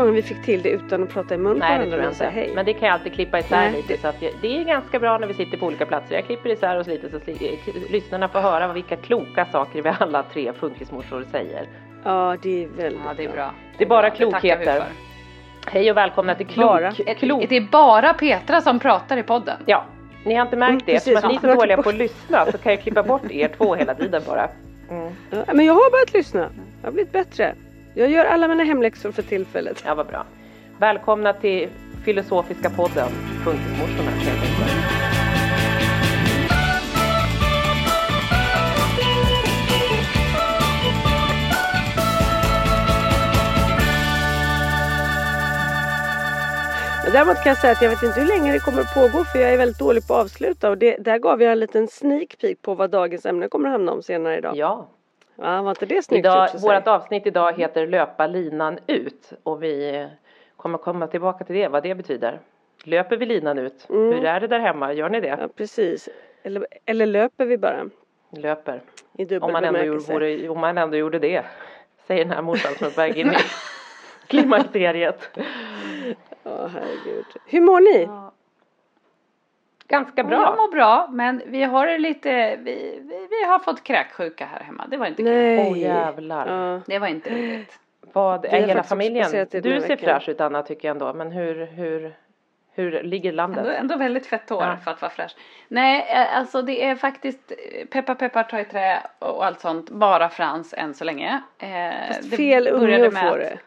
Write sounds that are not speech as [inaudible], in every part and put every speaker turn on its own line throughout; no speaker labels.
Gången vi fick till det utan att prata i mun på
Nej, det
varandra
tror jag
och säga hej?
Men det kan jag alltid klippa isär
Nej,
lite.
det-
Så att jag, det är ganska bra när vi sitter på olika platser. Jag klipper isär oss lite så sli- k- lyssnarna får höra vilka kloka saker vi alla tre funkismorsor säger.
Ja, det är väldigt
Ja, det är bra.
Det är bara
bra. Det
klokheter. Hej och välkomna till Klok.
Bara.
klok.
Det är bara Petra som pratar i podden.
Ja, ni har inte märkt
Mm,
det. Eftersom att ni är så dåliga på att lyssna så kan jag klippa bort er två hela tiden bara. Mm.
Ja, men jag har börjat lyssna. Jag har blivit bättre. Jag gör alla mina hemläxor för tillfället.
Ja, vad bra. Välkomna till Filosofiska podden, Funkismorsorna
däremot kan jag säga att jag vet inte hur länge det kommer att pågå för jag är väldigt dålig på att avsluta och det, där gav jag en liten sneak peek på vad dagens ämne kommer att handla om senare idag.
Ja,
Ja, var inte det snyggt
Idag, vårt avsnitt idag heter Löpa linan ut och vi kommer komma tillbaka till det, vad det betyder. Löper vi linan ut?
Mm.
Hur är det där hemma? Gör ni det?
Ja, precis. Eller, eller löper vi bara?
Löper.
I dubbel
Om man, ändå gjorde, vore, om man ändå gjorde det, säger den här morsan som är på väg in i [laughs] klimakteriet.
Ja, herregud. Hur mår ni?
Ganska
Jag
bra.
mår bra, men vi har det lite, vi, vi, vi har fått kräksjuka här hemma. Det var inte kul.
Åh jävlar.
Ja.
Det var inte roligt.
Vad är hela familjen? Du ser
veckan.
fräsch ut Anna tycker jag ändå, men hur, hur, hur ligger landet?
Ändå, ändå väldigt fett hår
Ja.
för att vara fräsch. Nej, eh, alltså det är faktiskt eh, peppar peppar ta i trä och allt sånt. Bara Frans än så länge. Eh,
Fast
det
fel unge att få det.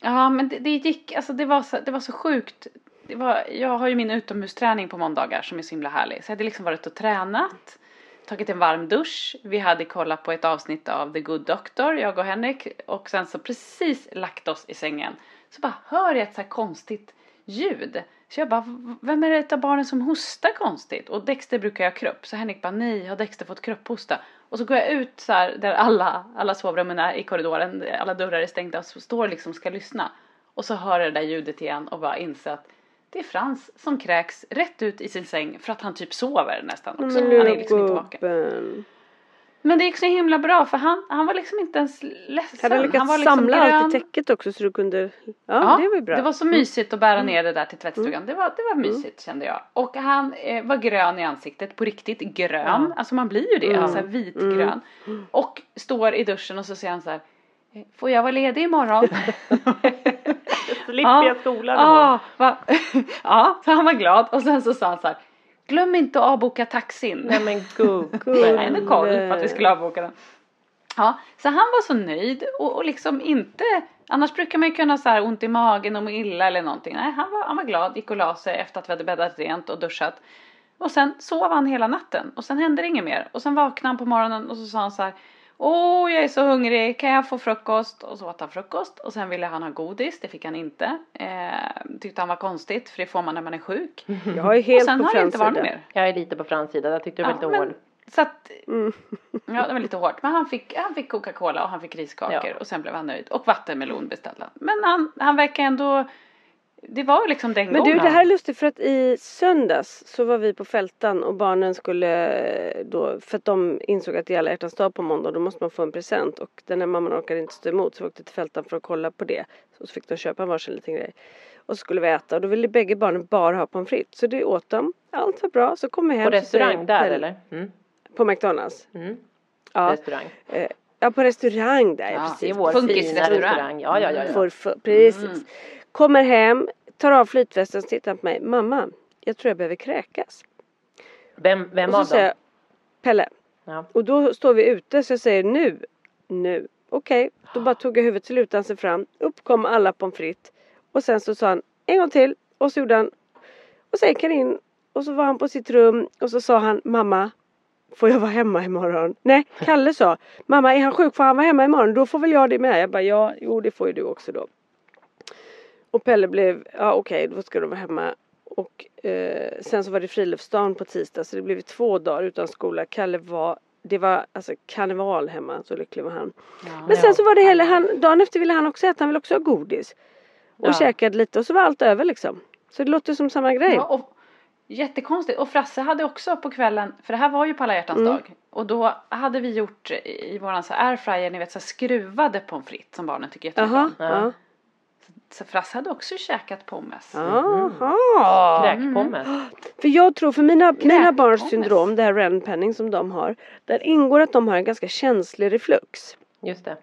Ja, men det, det gick, alltså det var så, det var så sjukt. Det var, jag har ju min utomhusträning på måndagar som är så himla härlig. Så jag hade liksom varit och tränat, tagit en varm dusch. Vi hade kollat på ett avsnitt av The Good Doctor, jag och Henrik. Och sen så precis lagt oss i sängen. Så bara hör jag ett så här konstigt ljud. Så jag bara, vem är det av barnen som hostar konstigt? Och Dexter brukar jag krupp. Så Henrik bara, nej, har Dexter fått krupphosta? Och så går jag ut så här där alla, alla sovrummen är i korridoren, alla dörrar är stängda och så står liksom ska lyssna. Och så hör jag det där ljudet igen och bara inser att det är Frans som kräks rätt ut i sin säng för att han typ sover nästan också.
Men
han är liksom inte vaken. Men det gick så himla bra för han, han var liksom inte ens ledsen.
Hade han lyckats
var liksom
samla
grön.
allt i täcket också så du kunde... Ja,
Ja,
det var ju bra. Mm.
Det var så mysigt att bära ner det där till tvättstugan. Det, var, det var mysigt kände jag. Och han eh, var grön i ansiktet, på riktigt grön. Alltså man blir ju det,
Mm.
alltså vitgrön. Och står i duschen och så säger han så här. "Eh, Får jag vara ledig imorgon? [laughs] [laughs]
Slipper jag skolan
Ja,
imorgon? [laughs]
ja, så han var glad. Och sen så sa han så här. Glöm inte att avboka taxin.
Nej men gubben. [laughs]
Nej, med koll för att vi skulle avboka den. Ja, så han var så nöjd och, och liksom inte, annars brukar man ju kunna så här ont i magen och må illa eller någonting. Nej, han var, han var glad, gick och la sig efter att vi hade bäddat rent och duschat. Och sen sov han hela natten och sen hände det inget mer. Och sen vaknade han på morgonen och så sa han så här Åh, jag är så hungrig, kan jag få frukost? Och så åt han frukost och sen ville han ha godis, det fick han inte. Eh, tyckte han var konstigt, för det får man när man är sjuk. [laughs]
Jag är helt
och sen
på
har det inte varit mer.
Jag är lite på Frans sida, jag tyckte det var
Ja,
lite
men-
hård.
Så att,
Mm. [laughs]
ja det var lite hårt. Men han fick, han fick Coca-Cola och han fick riskakor
Ja.
och sen blev han nöjd. Och vattenmelon beställde han. Men han, han verkar ändå, det var liksom den
Men
gången.
du det här är lustigt för att i söndags så var vi på fältan och barnen skulle eh, då, för att de insåg att det är alla hjärtans dag på måndag då måste man få en present och den här mamman orkade inte stå emot så vi åkte till fältan för att kolla på det. Så fick de köpa varsin liten grej. Och så skulle vi äta och då ville bägge barnen bara ha pommes frites. Så det åt de. Allt var bra. Så kom vi hem.
På restaurang där
Pelle-
eller? Mm.
På McDonalds.
Mm.
Ja.
Restaurang.
Eh, ja på restaurang där
Ja,
precis.
Det är vår fina restaurang. Ja, ja, ja. ja.
För, för, precis.
Mm.
Kommer hem, tar av flytvästen och tittar på mig. Mamma, jag tror jag behöver kräkas.
Vem, vem
och så
av
säger
dem?
jag, Pelle.
Ja.
Och då står vi ute så jag säger nu, nu. Okej, då bara tog jag huvudet, lutade han sig fram. Upp kom alla pommes frites. Och sen så sa han en gång till. Och så gjorde han. Och så gick han in. Och så var han på sitt rum. Och så sa han mamma. Får jag vara hemma imorgon? Nej, Kalle sa. Mamma är han sjuk får han vara hemma imorgon? Då får väl jag det med. Jag bara ja, jo det får ju du också då. Och Pelle blev, ja okej då ska du vara hemma. Och eh, sen så var det friluftsdagen på tisdag så det blev två dagar utan skola. Kalle var, det var alltså karneval hemma, så lycklig var han. Men sen så var det heller, han, dagen efter ville han också äta, han ville också ha godis. Och
Ja.
käkade lite och så var allt över liksom. Så det låter som samma grej.
Ja, och, jättekonstigt. Och Frasse hade också på kvällen, för det här var ju på alla hjärtans
Mm.
dag. Och då hade vi gjort i våran så airfryer, ni vet så här skruvade pommes frites som barnen tycker jättemycket om. Så Frasse hade också käkat pommes.
Jaha.
Kräkpommes.
För jag tror för mina, mina barns syndrom, det här Ren-penning som de har. Där ingår att de har en ganska känslig reflux.
Just det.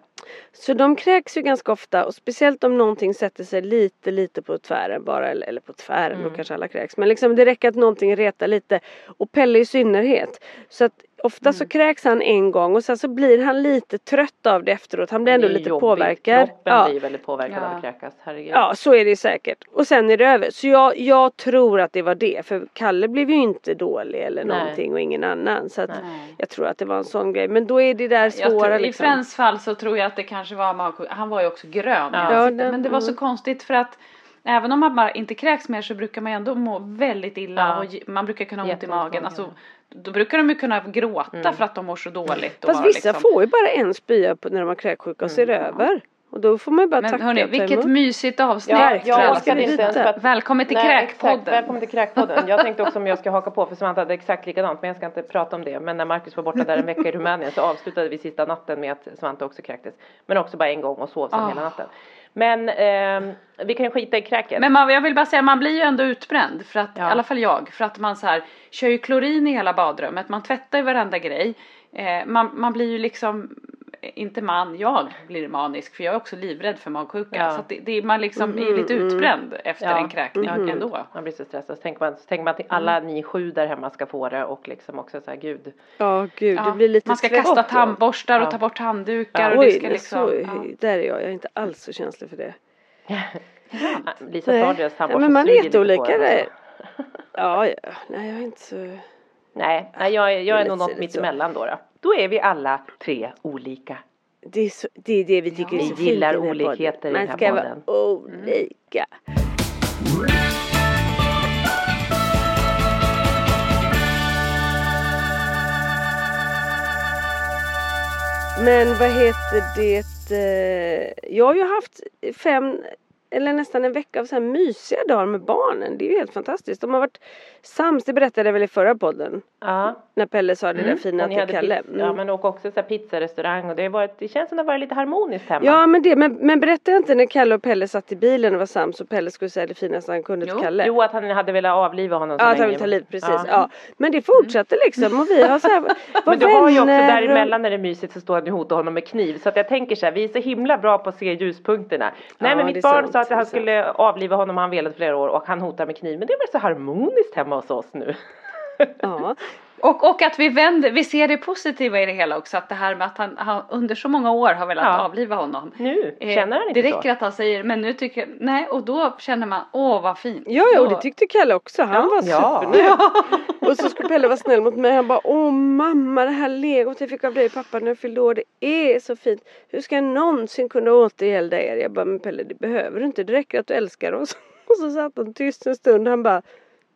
Så de kräks ju ganska ofta och speciellt om någonting sätter sig lite lite på tvären bara eller, eller på tvären
Mm.
då kanske alla kräks. Men liksom det räcker att någonting retar lite och Pelle i synnerhet. Så att ofta
Mm.
så kräks han en gång och sen så blir han lite trött av det efteråt. Han blir ändå lite
jobbigt.
påverkad.
Kroppen
Ja.
blir väldigt påverkad av
Ja.
att kräkas. Herregud.
Ja så är det säkert. Och sen är det över. Så jag, jag tror att det var det. För Kalle blev ju inte dålig eller
Nej.
någonting och ingen annan. Så att
Nej.
jag tror att det var en sån grej. Men då är det där svåra
tror, I
liksom.
Frans fall så tror jag att det kanske var magsjuk. Han var ju också grön i
Ja.
Ja, det-
Men det var så
mm.
konstigt för att Även om man bara inte kräks mer så brukar man ändå må väldigt illa
Ja.
och man brukar kunna ha ont i magen. Alltså, då brukar de ju kunna gråta
Mm.
för att de mår så dåligt. och
Fast vissa
liksom-
får ju bara en spya när de har kräksjuka och är det över. Och då får man ju bara
Men
tacka
hörni, vilket
emot.
mysigt avsnitt.
Ja, jag orkade inte ens att
Välkommen till
Nej,
Kräkpodden.
Exakt. Välkommen till Kräkpodden. Jag tänkte också om jag ska haka på för Samantha hade exakt likadant men jag ska inte prata om det. Men när Marcus var borta där en vecka i Rumänien så avslutade vi sista natten med att Samantha också kräktes. Men också bara en gång och sov sen
Ah.
hela natten. Men ehm, vi kan ju skita i kräket.
Men man, jag vill bara säga, man blir ju ändå utbränd. För att,
Ja.
I alla fall jag. För att man så här, kör ju klorin i hela badrummet. Man tvättar ju varenda grej. Eh, man, man blir ju liksom, inte man, jag blir manisk. För jag är också livrädd för magsjuka.
Ja.
Så att det, det, man liksom är lite utbränd efter
Ja.
en kräkning ändå.
Man blir så stressad. Så tänker man, så tänker man att alla ni sju där hemma ska få det och liksom också så här gud.
Ja gud,
Ja,
det blir lite
man ska kasta tandborstar och
Ja.
ta bort handdukar.
Ja.
och det
Oj,
ska
det är
liksom,
så,
ja.
där är jag. Jag är inte alls så känslig för det. [laughs]
Lisa tar deras
Ja,
tandborste
men man är jätteolika där. [laughs] Ja, ja, nej jag är inte så...
Nej, nej jag, är- jag är
är
nog något mittemellan då, då. Då är vi alla tre olika.
Det är, så, det är det vi tycker
Ja.
är så
Vi
fint
gillar
i den här
olikheter
podden.
den
Man ska vara olika. Men vad heter det? eh, Jag har ju haft fem eller nästan en vecka av så här mysiga dagar med barnen. Det är ju helt fantastiskt. De har varit sams, det berättade jag väl i förra podden.
Ja.
När Pelle sa det där fina till Kalle.
pizza, ja
Mm.
men och också så här pizzarestaurang och det, har varit, det känns som det har varit lite harmoniskt hemma.
Ja men det, men, men berättade jag inte när Kalle och Pelle satt i bilen och var sams och Pelle skulle säga det finaste han kunde till
Jo.
Kalle?
Jo att han hade velat avliva honom så
Ja, att han vill ta liv, precis.
Ja.
Ja. Men det fortsatte liksom och vi har så här, [laughs]
Men du har ju också
och-
däremellan när det är mysigt så står han och hotar honom med kniv. Så att jag tänker så här, vi är så himla bra på att se ljuspunkterna. Nej
Ja,
men mitt barn
sant,
sa att han skulle avliva honom han velat flera år och han hotar med kniv. Men det är väl så harmoniskt hemma hos oss nu.
Ja. [laughs]
Och, och att vi vänder, vi ser det positiva i det hela också. Att det här med att han, han under så många år har velat
Ja.
avliva honom.
Nu,
Eh,
känner han inte
Det
så?
räcker att han säger men nu tycker jag, nej och då känner man åh vad fint.
ja, ja och det tyckte Kalle också. Han var
Ja.
supernöjd. [laughs] Och så skulle Pelle var snäll mot mig. Han bara Åh mamma det här legot jag fick av dig pappa när jag fyllde år. Det är så fint. Hur ska jag någonsin kunna återgälda er? Jag bara men Pelle det behöver du inte. Det räcker att du älskar oss. [laughs] Och så satt han tyst en stund. Han bara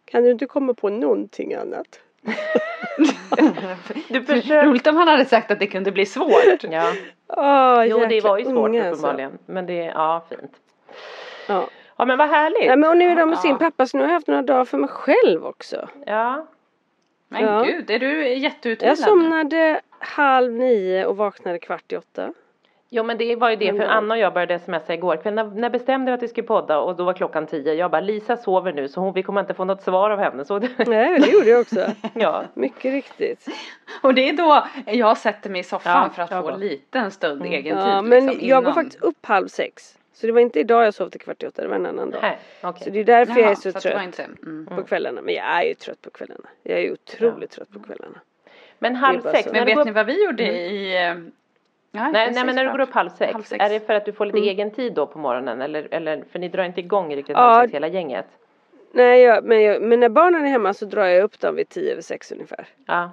Kan du inte komma på någonting annat? [laughs]
Du försöker...
Roligt om han hade sagt att det kunde bli svårt.
Ja.
Åh,
Jo det var ju svårt
unge, alltså.
uppenbarligen. Men det, ja fint.
Ja.
Ja men vad härligt.
Nej men och nu är de med sin pappa så nu har jag haft några dagar för mig själv också.
Ja.
Men
Ja.
gud, är du jätteutvilad?
Jag somnade halv nio och vaknade kvart i åtta.
Jo men det var ju det för
Mm.
Anna och jag började smsa igår kväll. När, när bestämde vi att vi skulle podda och då var klockan tio. Jag bara Lisa sover nu så hon, vi kommer inte få något svar av henne. Så [laughs]
Nej det gjorde jag också. [laughs]
ja.
Mycket riktigt.
Och det är då jag sätter mig i soffan
Ja,
för att få en stund egen
Ja,
tid.
men
liksom,
jag går faktiskt upp halv sex. Så det var inte idag jag sov till kvart i åtta, det var en annan dag.
Nej, okej.
Så det är därför jag är
Jaha,
så,
var
trött
inte mm.
på kvällarna. Men jag är ju trött på kvällarna. Jag är ju otroligt trött på kvällarna.
Men halv sex,
så.
Men vet ni vad vi gjorde i... Nej,
nej, nej men när du går upp halv sex,
Halv sex.
är det för att du får lite
Mm.
egen tid då på morgonen eller, eller för ni drar inte igång riktigt
Ja.
halv sex hela gänget?
Nej, jag, men, jag, men när barnen är hemma så drar jag upp dem vid tio över sex ungefär.
Ja.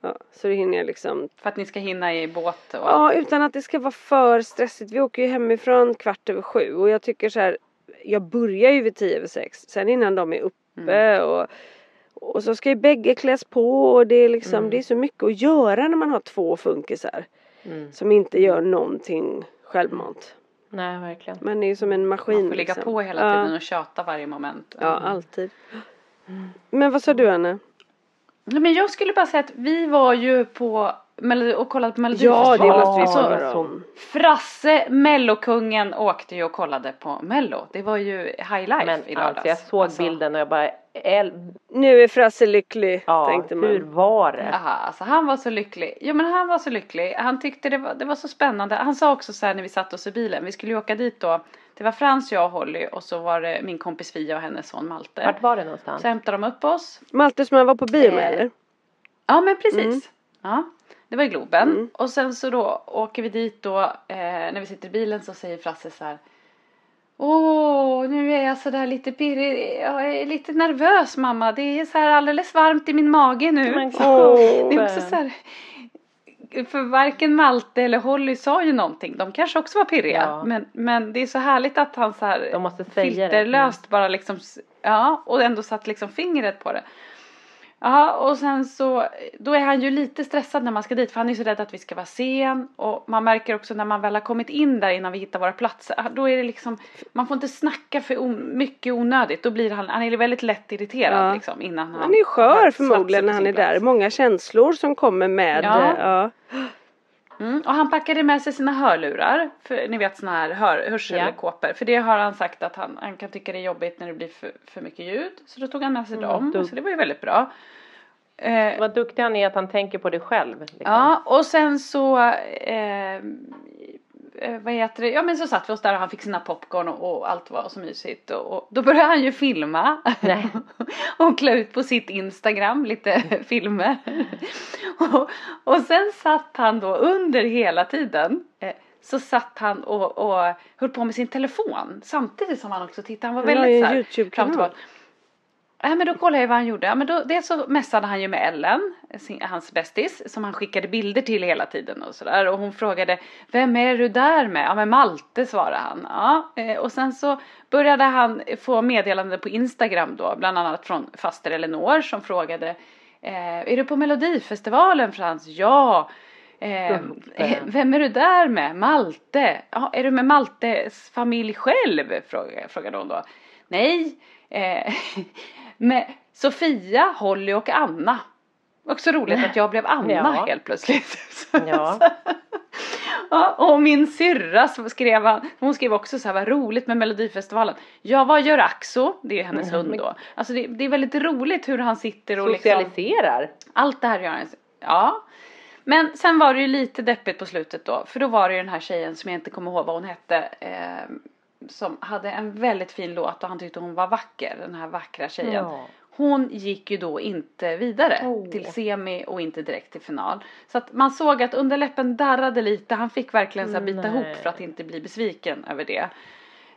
Ja, så det hinner jag liksom
För att ni ska hinna i båt och
Ja, utan att det ska vara för stressigt. Vi åker ju hemifrån kvart över sju och jag tycker så här. Jag börjar ju vid tio över sex. Sen innan de är uppe och och så ska ju bägge kläs på och det är liksom det är så mycket att göra när man har två funkisar.
Mm.
Som inte gör någonting självmant.
Nej verkligen.
Man är ju som en maskin.
man får ligga
liksom.
på hela
ja.
tiden och tjata varje moment.
Ja, alltid. Men vad sa du Anne?
Nej, Men jag skulle bara säga att vi var ju på Och kollade på
Ja,
Melodifestivalen.
det måste vi
Så
prata om.
Frasse, mellokungen, åkte ju och kollade på mello. Det var ju high life
Men
i lördags.
alltså jag såg
Alltså,
bilden och jag bara, el,
Nu är Frasse lycklig,
ja
tänkte man.
hur var det?
Aha, alltså han var så lycklig. Ja men han var så lycklig. Han tyckte det var, det var så spännande. Han sa också så här när vi satt oss i bilen. Vi skulle ju åka dit då. Det var Frans, jag och Holly och så var det min kompis Fia och hennes son Malte.
Vart var det någonstans?
Så hämtade de upp oss.
Malte som han var på bio med
Eh,
eller?
Ja men precis.
Mm.
Ja, det var i Globen. Och sen så då åker vi dit då. Eh, när vi sitter i bilen så säger Frasse så här. Åh, nu är jag sådär lite pirrig. Jag är lite nervös mamma. Det är så här alldeles varmt i min mage nu.
Åh. [laughs]
Det är också så här. För varken Malte eller Holly sa ju någonting. De kanske också var pirriga.
Ja.
Men, men det är så härligt att han så här filterlöst bara liksom. Ja, och ändå satt liksom fingret på det. Ja, och sen så, då är han ju lite stressad när man ska dit för han är så rädd att vi ska vara sen och man märker också när man väl har kommit in där innan vi hittar våra platser, ah, då är det liksom, man får inte snacka för on, mycket onödigt, då blir han, han är väldigt lätt irriterad
Ja.
liksom innan han
Han är skör förmodligen när han är där.
plats.
Många känslor som kommer med.
Ja.
eh, ja.
Mm, och han packade med sig sina hörlurar, för, ni vet såna här hör, hörselkåpor. För det har han sagt att han, han kan tycka det är jobbigt när det blir för, för mycket ljud. Så då tog han med sig
Mm,
dem,
dum.
så det var ju väldigt bra. Eh,
Vad duktig han är att han tänker på det själv. Liksom.
Ja, och sen så, eh, vad heter det, ja men så satt vi oss där och han fick sina popcorn och, och allt var så mysigt. Och, och då började han ju filma. [laughs] Och klä ut på sitt Instagram lite [laughs] filmer. och, och sen satt han då under hela tiden eh, så satt han och, och höll på med sin telefon samtidigt som han också tittade. Han var väldigt
en
så här,
YouTube-kanal.
fram och tillbaka. Ja men då kollade jag vad han gjorde. Ja, men då, dels så messade han ju med Ellen, sin, hans bästis, som han skickade bilder till hela tiden och sådär. Och hon frågade, vem är du där med? Ja men Malte svarade han. Ja, eh, och sen så började han få meddelanden på Instagram då, bland annat från faster Elinor som frågade, eh, är du på Melodifestivalen Frans? Ja. Eh,
Uppe.
vem är du där med? Malte? Ja, är du med Maltes familj själv? Frågade hon då. Nej, eh, [laughs] med Sofia, Holly och Anna. Också roligt att jag blev Anna
Ja.
helt plötsligt.
Ja. [laughs]
Ja, och min syrra skrev, hon skrev också så här, vad roligt med Melodifestivalen. Ja, vad gör Axo? Det är hennes hund då. Alltså det, det är väldigt roligt hur han sitter och liksom
Socialiserar.
allt det här gör han. Ja. Men sen var det ju lite deppigt på slutet då. För då var det ju den här tjejen som jag inte kommer ihåg vad hon hette. Eh, som hade en väldigt fin låt och han tyckte hon var vacker. Den här vackra tjejen.
Ja.
Hon gick ju då inte vidare
Åh.
till semi och inte direkt till final. Så att man såg att underläppen darrade lite. Han fick verkligen så här bita
Nej.
ihop för att inte bli besviken över det.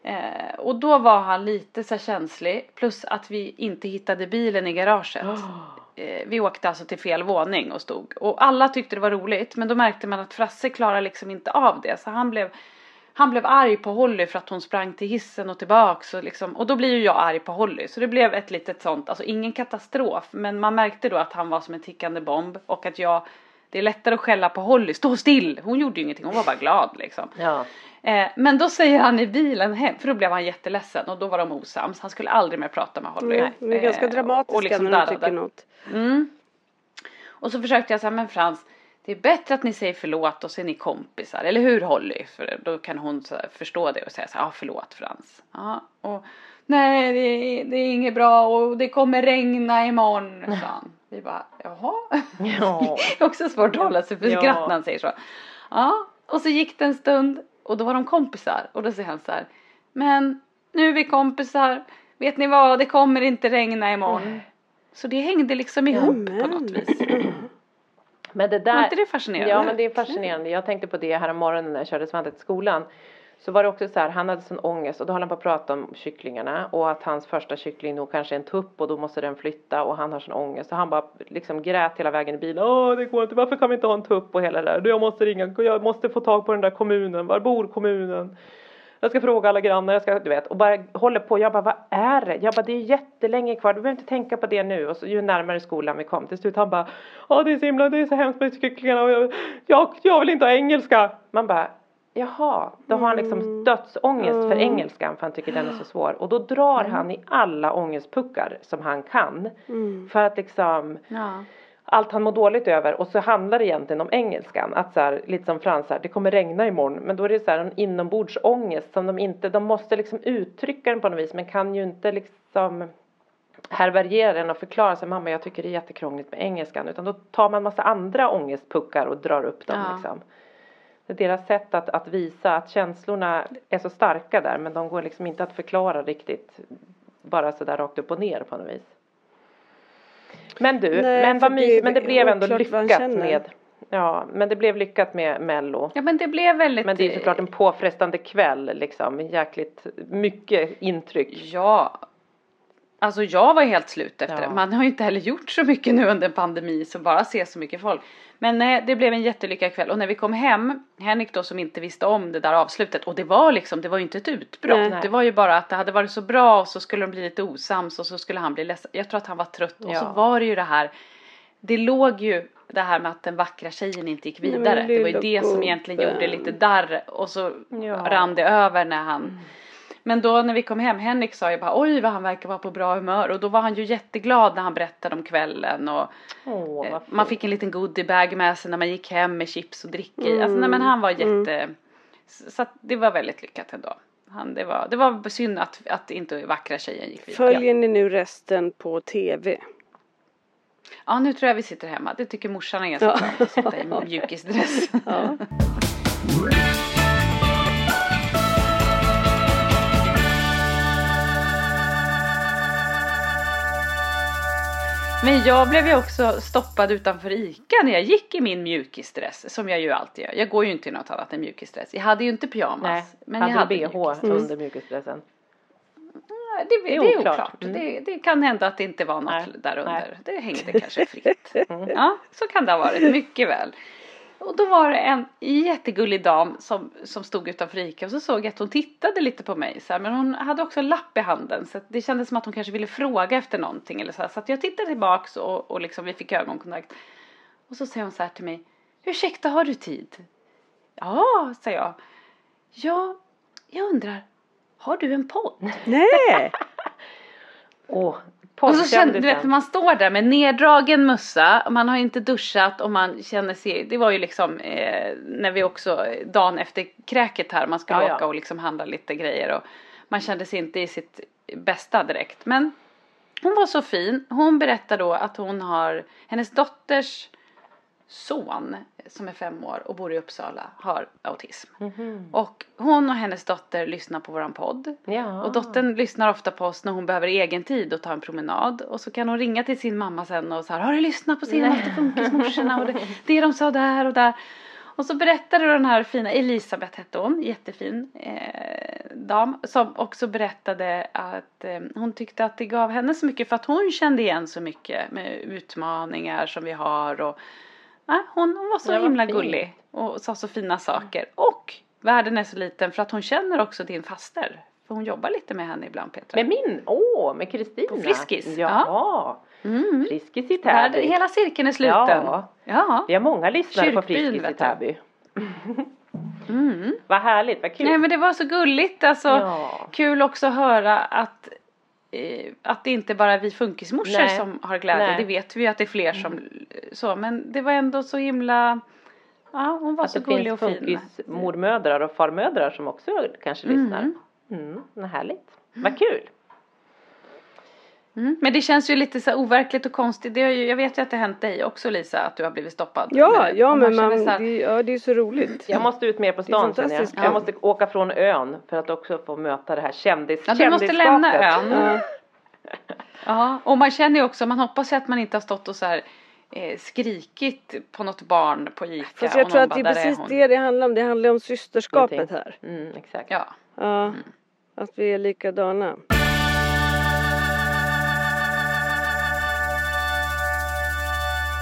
Eh, och då var han lite så känslig. Plus att vi inte hittade bilen i garaget. eh, vi åkte alltså till fel våning och stod. Och alla tyckte det var roligt men då märkte man att Frasse klarar liksom inte av det. Så han blev, han blev arg på Holly för att hon sprang till hissen och tillbaks. Och, liksom, och då blir ju jag arg på Holly. Så det blev ett litet sånt, alltså ingen katastrof. Men man märkte då att han var som en tickande bomb. Och att jag, det är lättare att skälla på Holly, stå still! Hon gjorde ju ingenting, hon var bara glad liksom.
Ja.
Eh, men då säger han i bilen hem, för då blev han jätteledsen och då var de osams. Han skulle aldrig mer prata med Holly.
Nej, de är ganska
Eh,
dramatiska
och liksom
när de tycker något.
Mm. Och så försökte jag säga, men Frans, det är bättre att ni säger förlåt och så är ni kompisar, eller hur Holly? För då kan hon så förstå det och säga så ja förlåt Frans. Ja, och nej det är, det är inget bra och det kommer regna imorgon, [laughs] sa han. Vi bara, jaha.
Ja.
Det [laughs] är också svårt att hålla sig för
Ja.
skratt när han säger så. Ja, och så gick det en stund och då var de kompisar och då säger han så här, men nu är vi kompisar, vet ni vad, det kommer inte regna imorgon. Så det hängde liksom ihop på något vis. [clears throat]
Men det där,
Var inte det fascinerande?
Ja men det är fascinerande. Jag tänkte på det här om morgonen när jag körde Svante till skolan. Så var det också så här, han hade sån ångest och då höll han på att prata om kycklingarna och att hans första kyckling nog kanske är en tupp och då måste den flytta och han har sån ångest och han bara liksom grät hela vägen i bilen. Åh det går inte, varför kan vi inte ha en tupp och hela det där. Jag måste ringa, jag måste få tag på den där kommunen, var bor kommunen? Jag ska fråga alla grannar, jag ska, du vet, och bara håller på. Jag bara, vad är det? Jag bara, det är jättelänge kvar, du behöver inte tänka på det nu. Och så ju närmare skolan vi kom, till slut han bara, ja det är så himla, det är så hemskt med kycklingarna och jag, jag, jag vill inte ha engelska. Man bara, jaha, då har han liksom dödsångest för engelskan för han tycker den är så svår. Och då drar han i alla ångestpuckar som han kan. För att liksom
Ja.
Allt han mår dåligt över och så handlar det egentligen om engelskan. Att så här, lite som Frans här, det kommer regna imorgon. Men då är det så här en inombordsångest som de inte, de måste liksom uttrycka den på något vis men kan ju inte liksom härbärgera den och förklara sig mamma jag tycker det är jättekrångligt med engelskan utan då tar man massa andra ångestpuckar och drar upp dem
Ja.
liksom. Det är deras sätt att, att visa att känslorna är så starka där men de går liksom inte att förklara riktigt bara så där rakt upp och ner på något vis. Men du,
Nej,
men, vad
det
men det blev ändå lyckat med Ja, men det blev lyckat med Mello.
ja men det blev väldigt
Men det är såklart en påfrestande kväll liksom, jäkligt mycket intryck.
Ja. Alltså jag var helt slut efter
Ja.
det. Man har ju inte heller gjort så mycket nu under en pandemi så bara se så mycket folk. Men nej, det blev en jättelyckad kväll och när vi kom hem, Henrik då som inte visste om det där avslutet och det var liksom, det var ju inte ett utbrott.
Nej.
Det var ju bara att det hade varit så bra och så skulle de bli lite osams och så skulle han bli ledsen. Jag tror att han var trött och så
Ja.
var det ju det här, det låg ju det här med att den vackra tjejen inte gick
Nej,
vidare. det var ju det som egentligen gjorde lite darr och så
Ja.
rann det över när han men då när vi kom hem, Henrik sa ju bara oj vad han verkar vara på bra humör och då var han ju jätteglad när han berättade om kvällen och
Åh,
eh, man fick en liten goodiebag med sig när man gick hem med chips och dricka i. Alltså nej men han var jätte, så så att det var väldigt lyckat ändå. Han, det, var, det var synd att, att inte vackra tjejen gick vidare.
Följer ni nu resten på TV?
Ja nu tror jag vi sitter hemma, det tycker morsan är ganska
Ja.
skönt att sitta i mjukisdress. [laughs]
Ja. [laughs]
Men jag blev ju också stoppad utanför ICA när jag gick i min mjukisdress som jag ju alltid gör. Jag går ju inte i något annat än mjukisdress. Jag hade ju inte pyjamas.
Nej,
men
hade
jag hade
bh
mjukisdress.
under mjukisdressen?
Nej, Det, det,
är oklart.
oklart.
Mm.
Det, det kan hända att det inte var något
Nej,
där under.
nej.
Det hängde [laughs] kanske fritt. Ja, så kan det ha varit. Mycket väl. Och då var det en jättegullig dam som, som stod utanför ICA och så såg jag att hon tittade lite på mig så här, men hon hade också en lapp i handen så det kändes som att hon kanske ville fråga efter någonting eller så här. Så att jag tittade tillbaks och, och liksom vi fick ögonkontakt. Och så säger hon så här till mig. Ursäkta, har du tid? Ja, sa jag. Ja, jag undrar. Har du en podd?
Nej! [laughs]
Åh,
Och så kände du vet när man står där med neddragen mössa, man har inte duschat och man känner sig, det var ju liksom eh, när vi också dagen efter kräket här, man skulle
Ja, ja.
åka och liksom handla lite grejer och man kände sig inte i sitt bästa direkt. Men hon var så fin, hon berättar då att hon har, hennes dotters son som är fem år och bor i Uppsala har autism.
Mhm.
Och hon och hennes dotter lyssnar på våran podd.
Ja.
Och dottern lyssnar ofta på oss när hon behöver egen tid och ta en promenad. Och så kan hon ringa till sin mamma sen och så här, har du lyssnat på senaste Funkismorsorna och det, [laughs] det de sa där och där. Och så berättade den här fina, Elisabeth hette hon, jättefin. Eh, dam som också berättade att eh, hon tyckte att det gav henne så mycket för att hon kände igen så mycket med utmaningar som vi har och nej, hon, hon var så
Ja, vad
himla
fint.
gullig och sa så fina saker och världen är så liten för att hon känner också din faster för hon jobbar lite med henne ibland Petra.
Med min, åh, med Kristina.
På Friskis,
Ja.
Mm.
Friskis i Täby.
hela cirkeln är sluten.
Ja.
ja.
Vi har många lyssnare på
Kyrkbyn,
Friskis i. Täby.
Mm.
Vad härligt, vad kul.
Nej men det var så gulligt alltså.
Ja.
Kul också att höra att att det inte bara är vi funkismorsor
Nej.
som har glädje.
Nej. Mm.
Det vet vi ju att det är fler som så. Men det var ändå så himla Ja hon var
att
så
det
gullig och
finns
fin.
funkismormödrar och farmödrar som också kanske lyssnar. Mm, vad härligt. Vad kul.
Mm. Men det känns ju lite så overkligt och konstigt. Det är ju, jag vet ju att det har hänt dig också Lisa att du har blivit stoppad.
Ja, ja
och
men man,
här-
det, ja, det är så roligt.
Jag måste ut mer på stan känner jag. Jag måste åka från ön för att också få möta det här kändis
Ja, du måste lämna ön.
Ja. [laughs]
Ja, och man känner ju också, man hoppas ju att man inte har stått och så här eh, skrikit på något barn på Ica.
Fast jag tror att det är
bara, "Där
precis
hon."
det det handlar om. Det handlar om systerskapet
Någonting.
här.
Mm, exakt.
Ja.
Ja, att vi är likadana.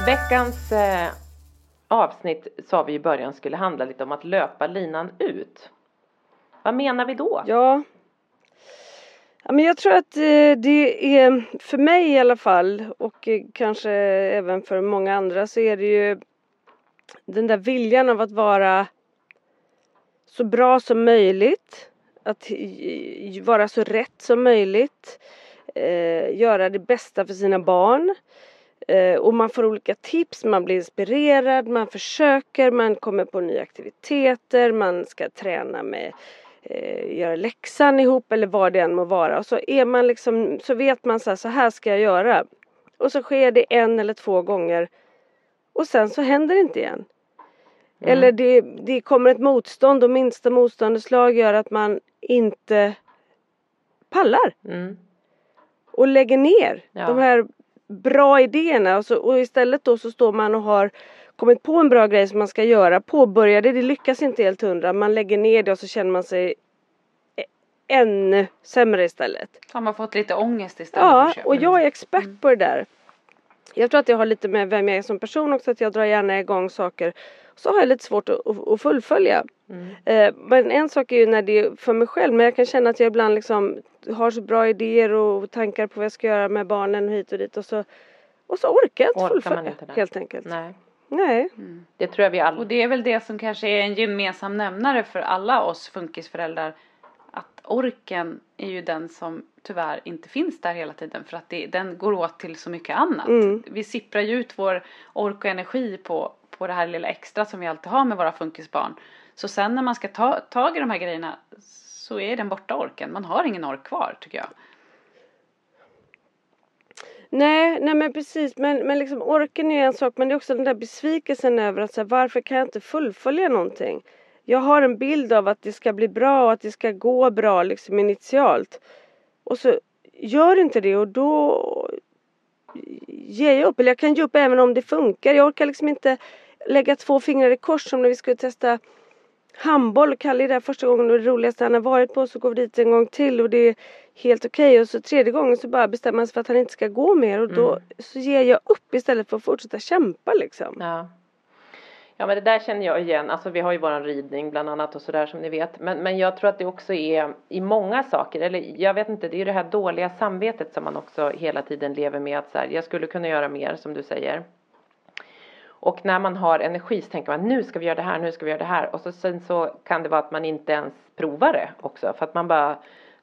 Veckans eh, avsnitt sa vi i början skulle handla lite om att löpa linan ut. Vad menar vi då?
Ja. ja men jag tror att eh, det är, för mig i alla fall och eh, kanske även för många andra så är det ju den där viljan av att vara så bra som möjligt. Att vara så rätt som möjligt. Eh, göra det bästa för sina barn. Eh, och man får olika tips, man blir inspirerad, man försöker, man kommer på nya aktiviteter, man ska träna med eh, göra läxan ihop eller vad det än må vara. Och så är man liksom, så vet man så här, så här ska jag göra. Och så sker det en eller två gånger. Och sen så händer det inte igen. Eller det, det kommer ett motstånd och minsta motståndeslag gör att man inte pallar
Mm.
och lägger ner
Ja.
de här bra idéerna och, så, och istället då så står man och har kommit på en bra grej som man ska göra, påbörjar det, det lyckas inte helt hundra, man lägger ner det och så känner man sig ä- ännu sämre istället.
Så har man fått lite ångest istället.
Ja, och jag är expert på det där. Jag tror att det har lite med vem jag är som person också, att jag drar gärna igång saker. Så har jag lite svårt att, att, att fullfölja. Eh, men en sak är ju när det är för mig själv, men jag kan känna att jag ibland liksom har så bra idéer och tankar på vad jag ska göra med barnen hit och dit och så, och så orkar jag inte fullfölja
inte det?
helt enkelt.
Nej,
Nej.
det tror jag vi alla...
Och det är väl det som kanske är en gemensam nämnare för alla oss funkisföräldrar. Orken är ju den som tyvärr inte finns där hela tiden för att det, den går åt till så mycket annat.
Mm.
Vi sipprar ju ut vår ork och energi på, på det här lilla extra som vi alltid har med våra funkisbarn. Så sen när man ska ta tag i de här grejerna så är den borta orken. Man har ingen ork kvar tycker jag.
Nej, nej men precis. Men, men liksom orken är en sak men det är också den där besvikelsen över att så här, varför kan jag inte fullfölja någonting? Jag har en bild av att det ska bli bra och att det ska gå bra liksom initialt. Och så gör inte det och då ger jag upp. Eller jag kan ge upp även om det funkar. Jag orkar liksom inte lägga två fingrar i kors som när vi skulle testa handboll. Kalle är där första gången och det roligaste han har varit på så går vi dit en gång till och det är helt okej och så tredje gången så bara bestämmer han sig för att han inte ska gå mer och då så ger jag upp istället för att fortsätta kämpa liksom.
Ja. Ja men det där känner jag igen, alltså vi har ju våran ridning bland annat och sådär som ni vet. Men, men jag tror att det också är i många saker, eller jag vet inte, det är ju det här dåliga samvetet som man också hela tiden lever med. Att så här, jag skulle kunna göra mer som du säger. Och när man har energi så tänker man nu ska vi göra det här, nu ska vi göra det här. Och så sen så kan det vara att man inte ens provar det också. För att man bara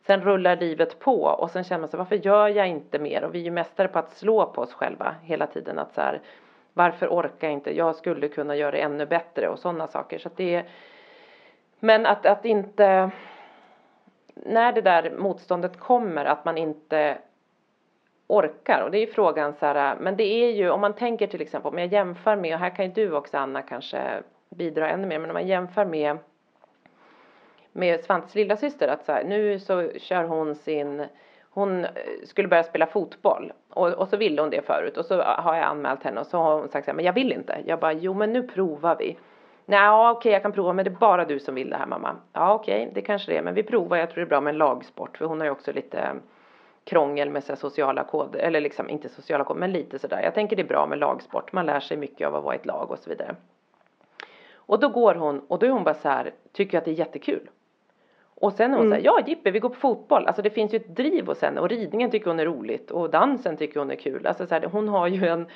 Sen rullar livet på. Och sen känner man sig varför gör jag inte mer? Och vi är ju mästare på att slå på oss själva hela tiden. Att så här varför orkar jag inte, jag skulle kunna göra det ännu bättre och sådana saker. Så att det är men att, att inte när det där motståndet kommer att man inte orkar. Och det är ju frågan så här men det är ju om man tänker till exempel om jag jämför med och här kan ju du också Anna kanske bidra ännu mer men om man jämför med med Svantes lilla syster att så här, nu så kör hon sin hon eh, skulle börja spela fotboll och, och så ville hon det förut och så eh, har jag anmält henne och så har hon sagt så här, men jag vill inte. Jag bara, jo men nu provar vi. Nej, ja, okej, jag kan prova, men det är bara du som vill det här mamma. Ja, okej, det kanske det är, men vi provar. Jag tror det är bra med en lagsport, för hon har ju också lite eh, krångel med så här sociala koder, eller liksom inte sociala koder, men lite sådär. Jag tänker det är bra med lagsport, man lär sig mycket av att vara i ett lag och så vidare. Och då går hon, och då är hon bara så här, tycker att det är jättekul. Och sen är hon
Mm.
så här, ja Jippe, vi går på fotboll. Alltså det finns ju ett driv hos henne och ridningen tycker hon är roligt och dansen tycker hon är kul. Alltså så här, hon har ju en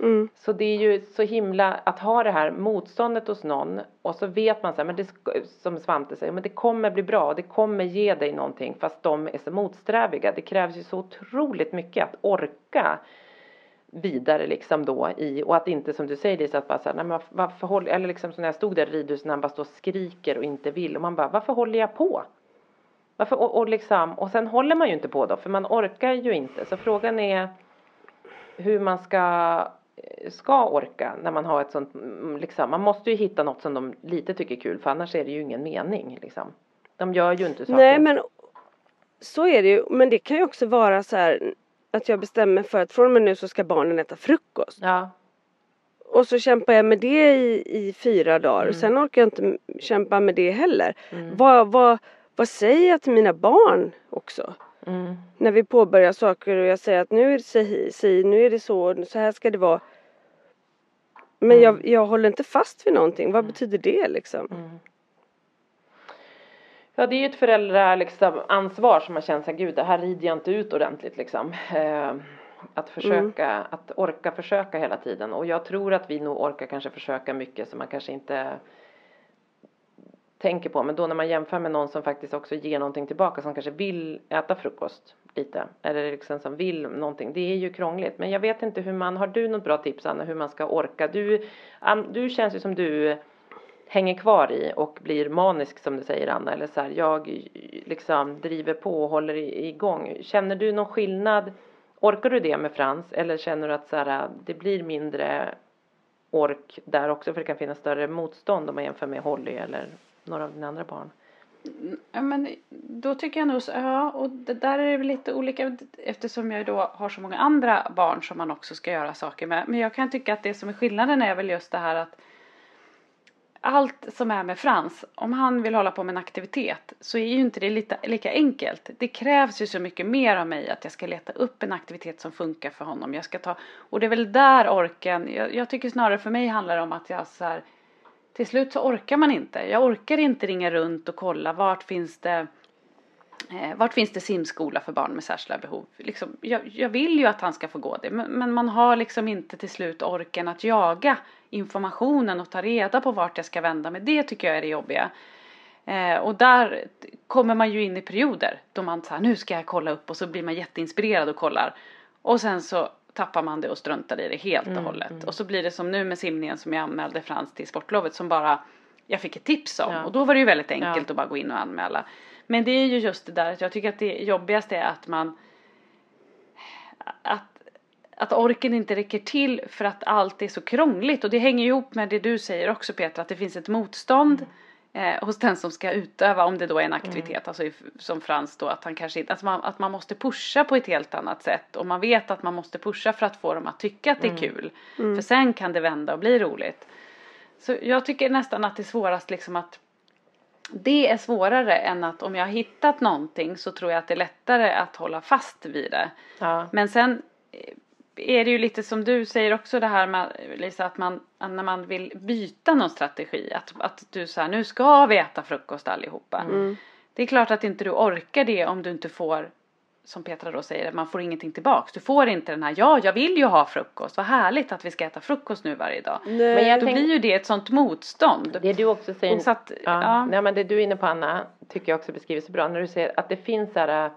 Mm.
så det är ju så himla att ha det här motståndet hos någon och så vet man så här, men det, som Svante säger, men det kommer bli bra, det kommer ge dig någonting fast de är så motsträviga. Det krävs ju så otroligt mycket att orka vidare liksom då i och att inte som du säger Lisa att bara så här, nej men varför- håller, eller liksom så när jag stod där i ridhuset när han bara står och skriker och inte vill och man bara varför håller jag på? Varför och, och liksom och sen håller man ju inte på då för man orkar ju inte så frågan är hur man ska eh, ska orka när man har ett sånt mm, liksom man måste ju hitta något som de lite tycker är kul för annars är det ju ingen mening liksom. De gör ju inte saker.
Nej men så är det ju. Men det kan ju också vara så här att jag bestämmer för att från och med nu så ska barnen äta frukost.
Ja.
Och så kämpar jag med det i, i fyra dagar
Mm.
och sen orkar jag inte kämpa med det heller. Vad, vad, vad säger jag till mina barn också?
Mm.
När vi påbörjar saker och jag säger att nu är det si, si nu är det så, så här ska det vara. Men
Mm.
jag, jag håller inte fast vid någonting. Vad betyder det liksom?
Mm. Ja det är ju ett föräldrar liksom ansvar som man känner sig gud det här rider jag inte ut ordentligt liksom. Eh, att försöka, att orka försöka hela tiden och jag tror att vi nog orkar kanske försöka mycket som man kanske inte tänker på men då när man jämför med någon som faktiskt också ger någonting tillbaka som kanske vill äta frukost lite eller liksom som vill någonting det är ju krångligt men jag vet inte hur man har du något bra tips Anna hur man ska orka du, du känns ju som du hänger kvar i och blir manisk som du säger Anna. Eller så här jag liksom driver på och håller igång känner du någon skillnad? Orkar du det med Frans? Eller känner du att så här, det blir mindre ork där också för det kan finnas större motstånd om man jämför med Holly eller några av dina andra barn?
Ja, men då tycker jag nog så, ja, och det där är det väl lite olika eftersom jag då har så många andra barn som man också ska göra saker med. Men jag kan tycka att det som är skillnaden är väl just det här att allt som är med Frans, om han vill hålla på med en aktivitet så är ju inte det lite, lika enkelt. Det krävs ju så mycket mer av mig att jag ska leta upp en aktivitet som funkar för honom. Jag ska ta, och det är väl där orken, jag, jag tycker snarare för mig handlar det om att jag så här, till slut så orkar man inte. Jag orkar inte ringa runt och kolla vart finns det Eh, vart finns det simskola för barn med särskilda behov? Liksom, jag, jag vill ju att han ska få gå det men, men man har liksom inte till slut orken att jaga informationen och ta reda på vart jag ska vända mig. Det tycker jag är det jobbiga. Eh, och där kommer man ju in i perioder då man säger nu ska jag kolla upp och så blir man jätteinspirerad och kollar. Och sen så tappar man det och struntar i det helt och hållet. Och så blir det som nu med simningen som jag anmälde Frans till sportlovet som bara jag fick ett tips om.
Ja.
Och då var det ju väldigt enkelt
Ja.
att bara gå in och anmäla. Men det är ju just det där att jag tycker att det jobbigaste är att man att, att orken inte räcker till för att allt är så krångligt. Och det hänger ihop med det du säger också Petra att det finns ett motstånd eh, hos den som ska utöva om det då är en aktivitet alltså i- som Frans då att han kanske inte, att man, att man måste pusha på ett helt annat sätt. Och man vet att man måste pusha för att få dem att tycka att det är kul. För sen kan det vända och bli roligt. Så jag tycker nästan att det är svårast liksom att det är svårare än att om jag har hittat någonting så tror jag att det är lättare att hålla fast vid det.
ja.
Men sen är det ju lite som du säger också det här med Lisa att man att när man vill byta någon strategi att, att du säger nu ska vi äta frukost allihopa. Det är klart att inte du orkar det om du inte får som Petra då säger, man får ingenting tillbaks. Du får inte den här, ja jag vill ju ha frukost, vad härligt att vi ska äta frukost nu varje dag.
Nej.
Men jag
Då
tänk-
blir ju det ett sånt motstånd.
Det du också säger,
så att,
ja,
ja.
Nej, men det du är inne på Anna tycker jag också beskriver så bra när du säger att det finns så här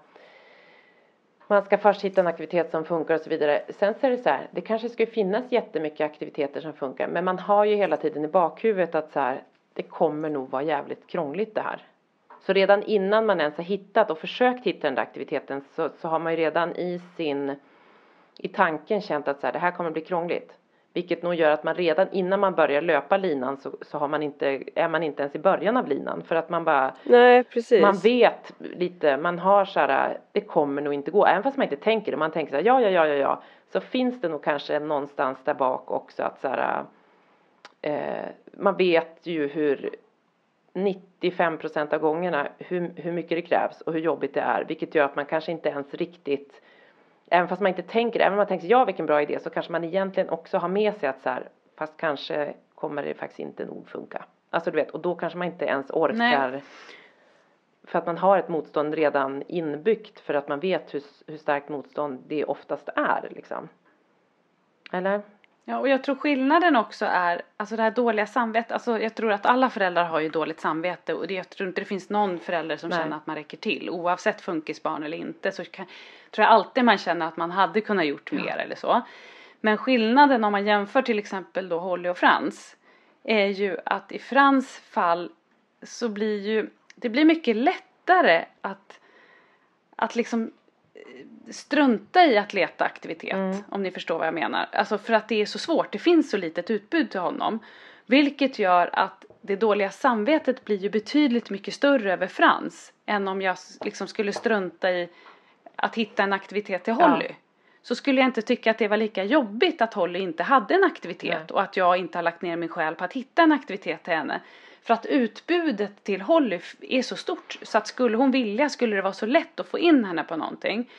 man ska först hitta en aktivitet som funkar och så vidare. Sen så är det så här, det kanske skulle finnas jättemycket aktiviteter som funkar men man har ju hela tiden i bakhuvudet att så här, det kommer nog vara jävligt krångligt det här. Så redan innan man ens har hittat och försökt hitta den där aktiviteten så, så har man ju redan i sin i tanken känt att så här, det här kommer bli krångligt. Vilket nog gör att man redan innan man börjar löpa linan så, så har man inte, är man inte ens i början av linan. För att man bara,
Nej precis.
man vet lite, man har så här, det kommer nog inte gå. Även fast man inte tänker det, man tänker så här, ja, ja, ja, ja, ja. Så finns det nog kanske någonstans där bak också att så här, eh, man vet ju hur 95 procent av gångerna hur, hur mycket det krävs och hur jobbigt det är vilket gör att man kanske inte ens riktigt även fast man inte tänker även om man tänker ja vilken bra idé så kanske man egentligen också har med sig att så här fast kanske kommer det faktiskt inte nog funka. Alltså du vet och då kanske man inte ens orkar Nej. för att man har ett motstånd redan inbyggt för att man vet hur, hur starkt motstånd det oftast är liksom. Eller?
Ja, och jag tror skillnaden också är, alltså det här dåliga samvetet, alltså jag tror att alla föräldrar har ju dåligt samvete och det, jag tror inte det finns någon förälder som Nej. känner att man räcker till oavsett funkisbarn eller inte så kan, tror jag alltid man känner att man hade kunnat gjort mer ja. eller så. Men skillnaden om man jämför till exempel då Holly och Frans är ju att i Frans fall så blir ju, det blir mycket lättare att, att liksom strunta i att leta aktivitet mm. om ni förstår vad jag menar. Alltså för att det är så svårt, det finns så litet utbud till honom. Vilket gör att det dåliga samvetet blir ju betydligt mycket större över Frans än om jag liksom skulle strunta i att hitta en aktivitet till Holly. Ja. Så skulle jag inte tycka att det var lika jobbigt att Holly inte hade en aktivitet Nej. och att jag inte har lagt ner min själ på att hitta en aktivitet till henne. För att utbudet till Holly är så stort så att skulle hon vilja skulle det vara så lätt att få in henne på någonting.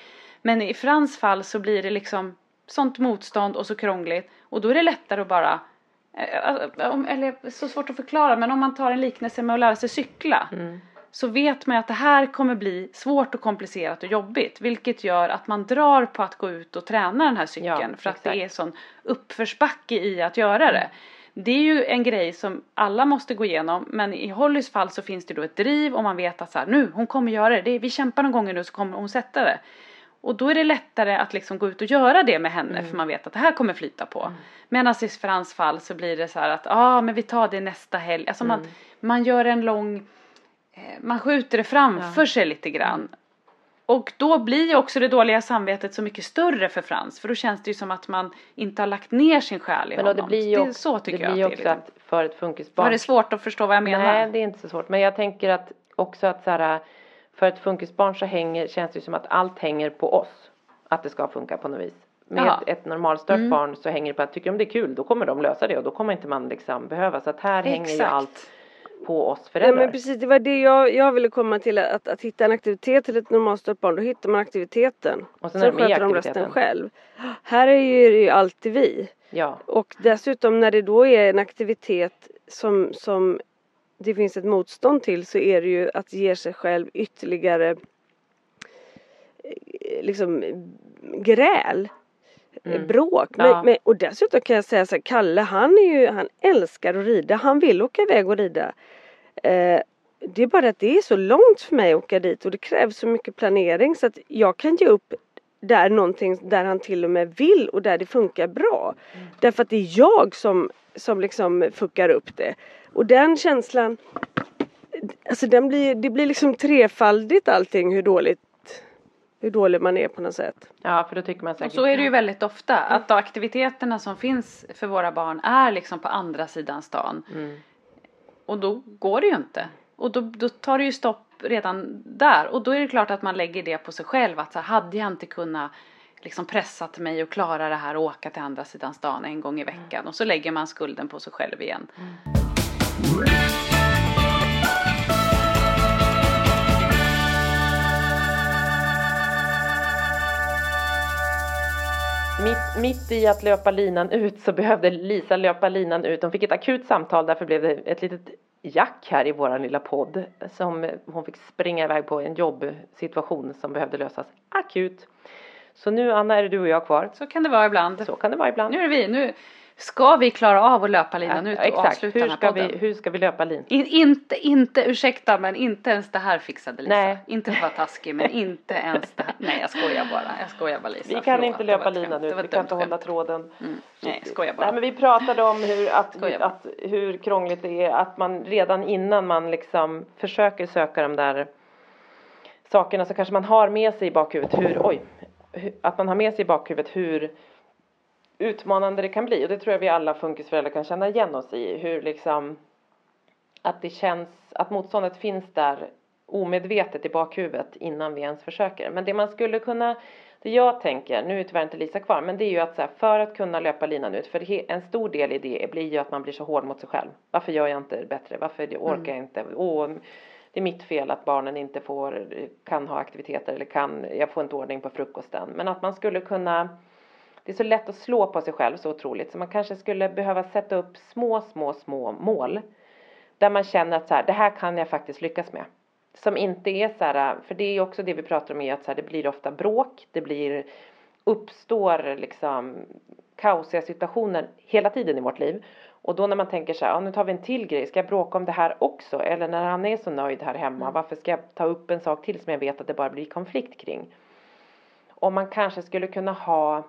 Men i Frans fall så blir det liksom sånt motstånd och så krångligt och då är det lättare att bara eh, eller så svårt att förklara men om man tar en liknelse med att lära sig cykla mm. så vet man att det här kommer bli svårt och komplicerat och jobbigt vilket gör att man drar på att gå ut och träna den här cykeln ja, för att exakt. det är sån uppförsbacke i att göra det. Mm. Det är ju en grej som alla måste gå igenom men i Hollys fall så finns det då ett driv och man vet att så här, nu hon kommer göra det, det vi kämpar någon gång nu så kommer hon sätta det. Och då är det lättare att liksom gå ut och göra det med henne mm. för man vet att det här kommer flyta på. Mm. Medan i Frans fall så blir det så här att ja ah, men vi tar det nästa helg. Alltså mm. man, man gör en lång, eh, man skjuter det framför ja. sig lite grann. Och då blir ju också det dåliga samvetet så mycket större för Frans för då känns det ju som att man inte har lagt ner sin själ i
men
honom.
Det blir ju det är så tycker det jag. Det blir ju också att för ett funkisbarn.
Var det svårt att förstå vad jag menar?
Nej det är inte så svårt men jag tänker att också att så här för ett funkisbarn så hänger, känns det som att allt hänger på oss. Att det ska funka på något vis. Med Aha. ett, ett normalstört mm. barn så hänger det på att tycker de det är kul då kommer de lösa det och då kommer inte man liksom behöva. Så att här Exakt. hänger ju allt på oss föräldrar.
Ja men precis det var det jag, jag ville komma till att, att hitta en aktivitet till ett normalstört barn då hittar man aktiviteten. Och sen, sen sköter de resten själv. Här är ju, det ju alltid vi.
Ja.
Och dessutom när det då är en aktivitet som, som det finns ett motstånd till så är det ju att ge sig själv ytterligare eh, liksom gräl. Mm. Bråk. Men, ja. men, och dessutom kan jag säga så här, Kalle han är ju, han älskar att rida. Han vill åka iväg och rida. Eh, det är bara att det är så långt för mig att åka dit och det krävs så mycket planering så att jag kan ge upp där någonting där han till och med vill och där det funkar bra. Mm. Därför att det är jag som, som liksom fuckar upp det. Och den känslan, alltså den blir, det blir liksom trefaldigt allting hur dåligt hur dålig man är på något sätt.
Ja, för då tycker man
säkert. Och så är det ju väldigt ofta att aktiviteterna som finns för våra barn är liksom på andra sidan stan. Mm. Och då går det ju inte. Och då, då tar det ju stopp redan där. Och då är det klart att man lägger det på sig själv. Att så hade jag inte kunnat liksom pressat mig och klara det här och åka till andra sidan stan en gång i veckan. Mm. Och så lägger man skulden på sig själv igen. Mm.
Mitt, mitt i att löpa linan ut så behövde Lisa löpa linan ut. Hon fick ett akut samtal, därför blev det ett litet jack här i våran lilla podd som hon fick springa iväg på en jobbsituation som behövde lösas akut. Så nu Anna är det du och jag kvar.
Så kan det vara ibland.
Så kan det vara ibland.
Nu är det vi. Nu ska vi klara av att löpa linan ja, ut och exakt. avsluta
hur ska, vi, hur ska vi löpa linan?
In, inte, inte, ursäkta men inte ens det här fixade Lisa. Nej. Inte för att vara taskig men inte ens det här. Nej jag skojar bara. Jag skojar bara Lisa.
Vi kan Förlåt, inte löpa linan ut. Vi kan inte hålla tråden.
Mm. Nej jag skojar bara.
Nej men vi pratade om hur, att, att, hur krångligt det är att man redan innan man liksom försöker söka de där sakerna så kanske man har med sig i bakhuvudet hur, oj, att man har med sig i bakhuvudet hur utmanande det kan bli och det tror jag vi alla funkisföräldrar kan känna igen oss i hur liksom att det känns att motståndet finns där omedvetet i bakhuvudet innan vi ens försöker men det man skulle kunna Det jag tänker, nu är tyvärr inte Lisa kvar, men det är ju att så här, för att kunna löpa linan ut, för en stor del i det blir ju att man blir så hård mot sig själv. Varför gör jag inte bättre? Varför orkar jag inte? Åh, det är mitt fel att barnen inte får, kan ha aktiviteter eller kan, jag får inte ordning på frukosten. Men att man skulle kunna, det är så lätt att slå på sig själv så otroligt, så man kanske skulle behöva sätta upp små, små, små mål. Där man känner att så här, det här kan jag faktiskt lyckas med. Som inte är så här, för det är också det vi pratar om att så här, det blir ofta bråk, det blir, uppstår liksom kaosiga situationer hela tiden i vårt liv. Och då när man tänker så här, ja, nu tar vi en till grej, ska jag bråka om det här också? Eller när han är så nöjd här hemma, varför ska jag ta upp en sak till som jag vet att det bara blir konflikt kring? Om man kanske skulle kunna ha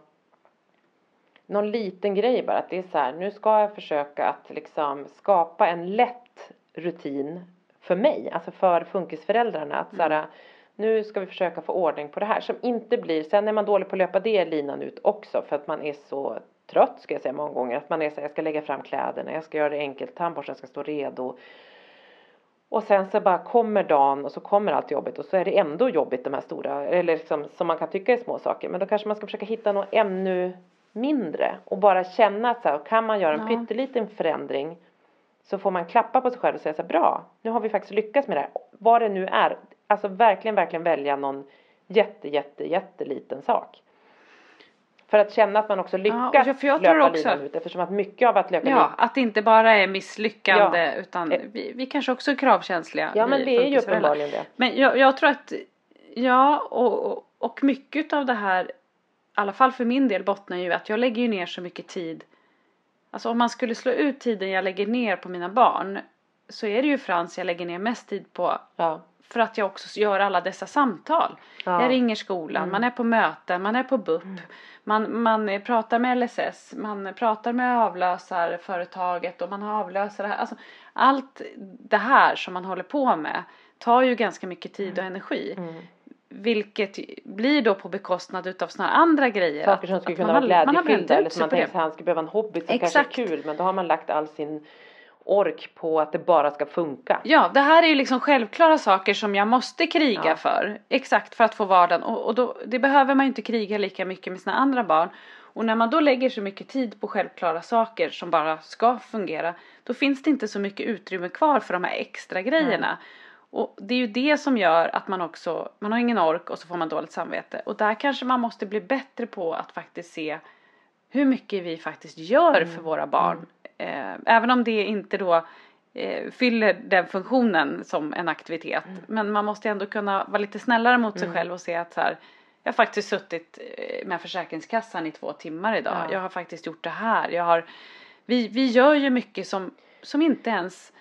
någon liten grej bara, att det är så här, nu ska jag försöka att liksom skapa en lätt rutin för mig, alltså för funkisföräldrarna, att så här, nu ska vi försöka få ordning på det här som inte blir, sen är man dålig på att löpa det linan ut också för att man är så trött ska jag säga många gånger, att man är så här, jag ska lägga fram kläderna, jag ska göra det enkelt, tandborsten ska stå redo. Och sen så bara kommer dagen och så kommer allt jobbigt och så är det ändå jobbigt de här stora, eller liksom, som man kan tycka är små saker. Men då kanske man ska försöka hitta något ännu mindre och bara känna att så här, kan man göra en
Ja.
pytteliten förändring så får man klappa på sig själv och säga så här, bra, nu har vi faktiskt lyckats med det här. Vad det nu är, alltså verkligen, verkligen välja någon jätte, jätte, jätteliten sak. För att känna att man också lyckas
Ja, för jag tror
löpa
också-
linan ut eftersom att mycket av att löpa
Ja, att det inte bara är misslyckande
Ja.
utan
Eh.
vi, vi kanske också är kravkänsliga.
Ja men det är ju uppenbarligen det.
Men jag, jag tror att, ja och, och- mycket av det här, alla fall för min del bottnar ju att jag lägger ju ner så mycket tid. Alltså om man skulle slå ut tiden jag lägger ner på mina barn så är det ju Frans jag lägger ner mest tid på
Ja.
för att jag också gör alla dessa samtal.
Ja.
Jag ringer skolan, man är på möten, man är på BUP, man, man eh, pratar med LSS, man pratar med avlösarföretaget och man har avlösare. Alltså, allt det här som man håller på med tar ju ganska mycket tid och energi. Vilket blir då på bekostnad utav här andra grejer.
Saker
att-
som skulle
att
kunna vara glädjefyllda eller som man
det.
sig han ska behöva en hobby som
Exakt.
kanske är kul men då har man lagt all sin ork på att det bara ska funka.
Ja, det här är ju liksom självklara saker som jag måste kriga
Ja.
för. Exakt, för att få vardagen. Och, och då, det behöver man ju inte kriga lika mycket med sina andra barn. Och när man då lägger så mycket tid på självklara saker som bara ska fungera, då finns det inte så mycket utrymme kvar för de här extra grejerna. Och det är ju det som gör att man också, man har ingen ork och så får man dåligt samvete. Och där kanske man måste bli bättre på att faktiskt se hur mycket vi faktiskt gör för våra barn. Eh, även om det inte då eh, fyller den funktionen som en aktivitet. Men man måste ändå kunna vara lite snällare mot sig själv och se att så här, jag har faktiskt suttit eh, med Försäkringskassan i två timmar idag.
Ja.
Jag har faktiskt gjort det här. Jag har, vi, vi gör ju mycket som, som inte ens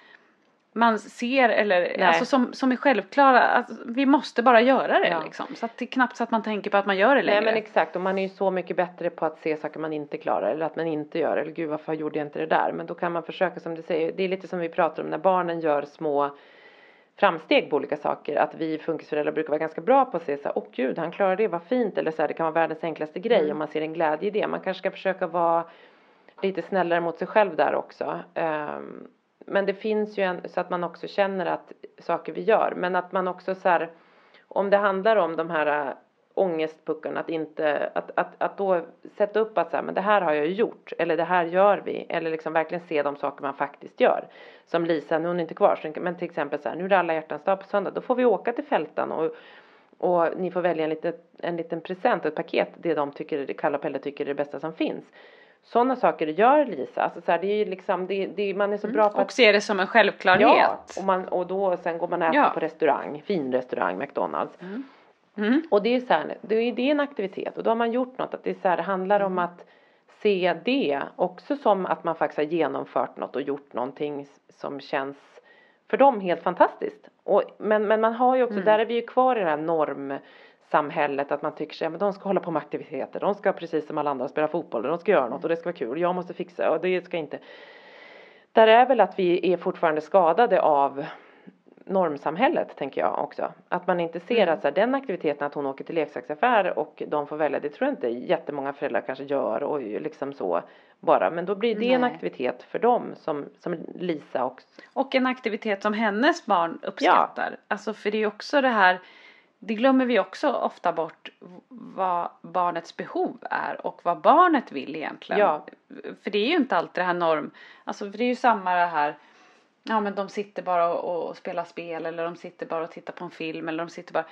man ser eller
Nej.
alltså som, som är självklara. Alltså, vi måste bara göra det
Ja.
liksom. Så att det är knappt så att man tänker på att man gör det längre.
Nej men exakt och man är ju så mycket bättre på att se saker man inte klarar eller att man inte gör eller gud varför gjorde jag inte det där men då kan man försöka som du säger det är lite som vi pratar om när barnen gör små framsteg på olika saker att vi funkisföräldrar brukar vara ganska bra på att se så här, åh gud han klarar det, vad fint eller så här, det kan vara världens enklaste grej om man ser en glädje i det man kanske ska försöka vara lite snällare mot sig själv där också Ehm, men det finns ju en så att man också känner att saker vi gör men att man också så här om det handlar om de här äh, ångestpuckarna att inte att, att, att då sätta upp att så här, men det här har jag ju gjort eller det här gör vi eller liksom verkligen se de saker man faktiskt gör som Lisa, nu är hon inte kvar men till exempel så här, nu är det alla hjärtans dag på söndag då får vi åka till Fältan och och ni får välja en liten, en liten present, ett paket, det de tycker, Kalle och Pelle tycker är det bästa som finns. Sådana saker gör Lisa, alltså så här, det är ju liksom, det, det, man är så bra på
och
att
ser det som en självklarhet.
Ja, och, man, och då sen går man och äter
Ja.
på restaurang, fin restaurang, McDonalds.
Mm.
Och det är så här, det är, det är en aktivitet och då har man gjort något, att det är så här, handlar om att se det också som att man faktiskt har genomfört något och gjort någonting som känns för dem helt fantastiskt. Och, men, men man har ju också, där är vi ju kvar i det här normsamhället att man tycker sig, men de ska hålla på med aktiviteter, de ska precis som alla andra spela fotboll, de ska göra något och det ska vara kul, jag måste fixa och det ska inte. Där är väl att vi är fortfarande skadade av normsamhället tänker jag också. Att man inte ser att så här, den aktiviteten att hon åker till leksaksaffär och de får välja, det tror jag inte jättemånga föräldrar kanske gör och liksom så bara. Men då blir det en
Nej.
aktivitet för dem som, som Lisa också.
Och en aktivitet som hennes barn uppskattar. Alltså för det är också det här det glömmer vi också ofta bort vad barnets behov är och vad barnet vill egentligen.
Ja.
För det är ju inte alltid det här norm, alltså för det är ju samma det här Ja men de sitter bara och, och spelar spel eller de sitter bara och tittar på en film eller de sitter bara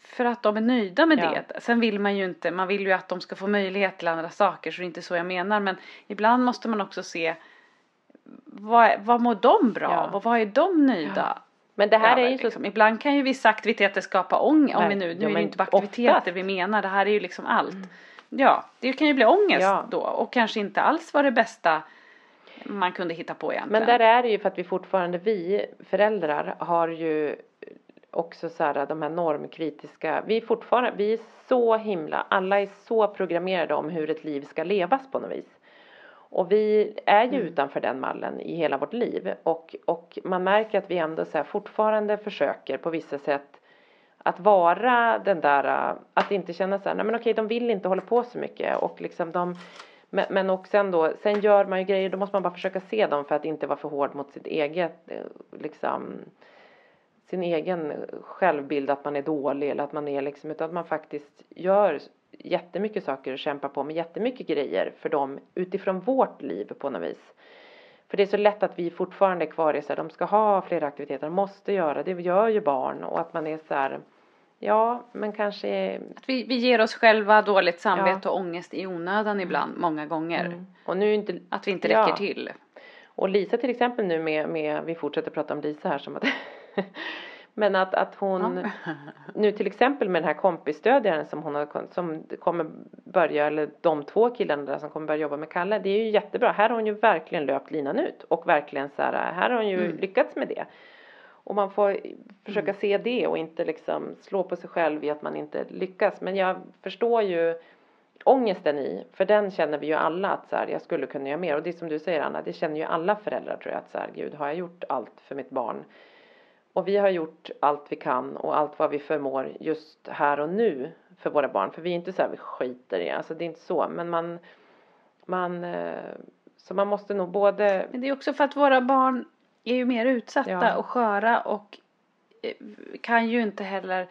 för att de är nöjda med
Ja.
det. Sen vill man ju inte, man vill ju att de ska få möjlighet till andra saker så det är inte så jag menar men ibland måste man också se vad, vad mår de bra
Ja.
av och vad är de nöjda
Men det här
över,
är ju så
liksom. Ibland kan ju vissa aktiviteter skapa ångest, om vi nu, nu
Ja,
är det
men
inte bara aktiviteter
oftast.
vi menar, det här är ju liksom allt. Ja, det kan ju bli ångest
Ja.
då och kanske inte alls var det bästa man kunde hitta på egentligen.
Men där är det ju för att vi fortfarande, vi föräldrar har ju också så här de här normkritiska, vi är fortfarande, vi är så himla, alla är så programmerade om hur ett liv ska levas på något vis. Och vi är ju utanför den mallen i hela vårt liv. Och, och man märker att vi ändå så fortfarande försöker på vissa sätt att vara den där, att inte känna så här, nej men okej de vill inte hålla på så mycket. Och liksom de men, men och sen då, sen gör man ju grejer, då måste man bara försöka se dem för att inte vara för hård mot sitt eget, eh, liksom sin egen självbild att man är dålig eller att man är liksom, utan att man faktiskt gör jättemycket saker och kämpar på med jättemycket grejer för dem utifrån vårt liv på något vis. För det är så lätt att vi fortfarande är kvar i så här, de ska ha flera aktiviteter, de måste göra, det gör ju barn och att man är så här, ja men kanske
Att vi, vi ger oss själva dåligt samvete och ångest i onödan ibland, många gånger.
och nu inte
Att vi inte räcker
Ja.
till.
Och Lisa till exempel nu med, med vi fortsätter prata om Lisa här som att [laughs] Men att, att hon [laughs] nu till exempel med den här kompisstödjaren som hon har, som kommer börja, eller de två killarna där som kommer börja jobba med Kalle, det är ju jättebra. Här har hon ju verkligen löpt linan ut och verkligen så här, här har hon ju
Mm.
lyckats med det. Och man får försöka
Mm.
se det och inte liksom slå på sig själv i att man inte lyckas. Men jag förstår ju ångesten i, för den känner vi ju alla att så här, jag skulle kunna göra mer. Och det är som du säger Anna, det känner ju alla föräldrar tror jag att så här, gud har jag gjort allt för mitt barn? Och vi har gjort allt vi kan och allt vad vi förmår just här och nu för våra barn. För vi är inte så här, vi skiter i, alltså det är inte så. Men man, man, eh, så man måste nog både,
Men det är också för att våra barn är ju mer utsatta
Ja.
och sköra och eh, kan ju inte heller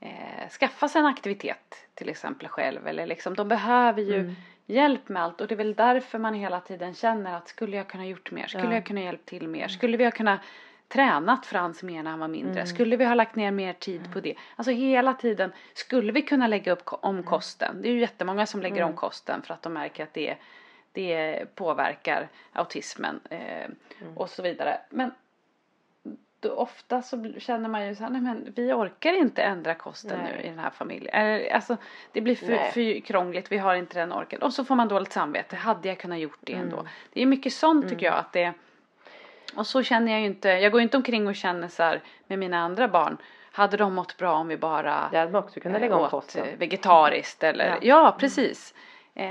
eh, skaffa sig en aktivitet till exempel själv eller liksom de behöver ju
Mm.
hjälp med allt och det är väl därför man hela tiden känner att skulle jag kunna gjort mer, skulle
Ja.
jag kunna hjälpt till mer, skulle vi ha kunnat tränat Frans mer när han var mindre,
Mm.
skulle vi ha lagt ner mer tid på det, alltså hela tiden skulle vi kunna lägga upp ko-
Mm.
om kosten, det är ju jättemånga som lägger om kosten för att de märker att det det påverkar autismen eh,
Mm.
och så vidare. Men då ofta så känner man ju så här, nej men vi orkar inte ändra kosten
Nej.
nu i den här familjen. Alltså det blir för, för krångligt, vi har inte den orken. Och så får man dåligt samvete, hade jag kunnat gjort det ändå?
Mm.
Det är mycket sånt tycker jag att det och så känner jag ju inte, jag går ju inte omkring och känner så här med mina andra barn. Hade de mått bra om vi bara
det hade man också kunnat
eh,
lägga
åt
kosten.
eh, vegetariskt [laughs] eller,
Ja.
ja, precis. Eh,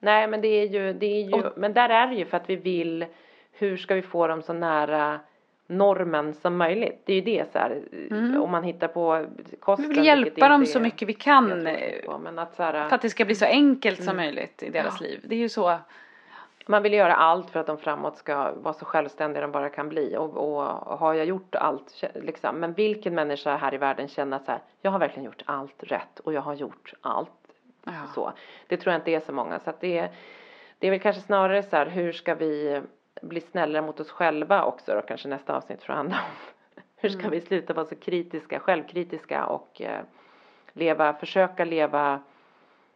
Nej men det är ju, det är ju,
Och-
men där är det ju för att vi vill, hur ska vi få dem så nära normen som möjligt? Det är ju det så här, om man hittar på kosten.
Mm. vi vill hjälpa dem så mycket vi kan eh,
på, men att så här,
för att det ska bli så enkelt som
Mm.
möjligt i deras liv. Det är ju så.
Man vill göra allt för att de framåt ska vara så självständiga de bara kan bli och, och har jag gjort allt liksom, men vilken människa här i världen känner så här, jag har verkligen gjort allt rätt och jag har gjort allt
Ja.
så. Det tror jag inte är så många så att det är, det är väl kanske snarare så här, hur ska vi bli snällare mot oss själva också då kanske nästa avsnitt får handla om. [laughs] Hur ska vi sluta vara så kritiska, självkritiska och eh, leva, försöka leva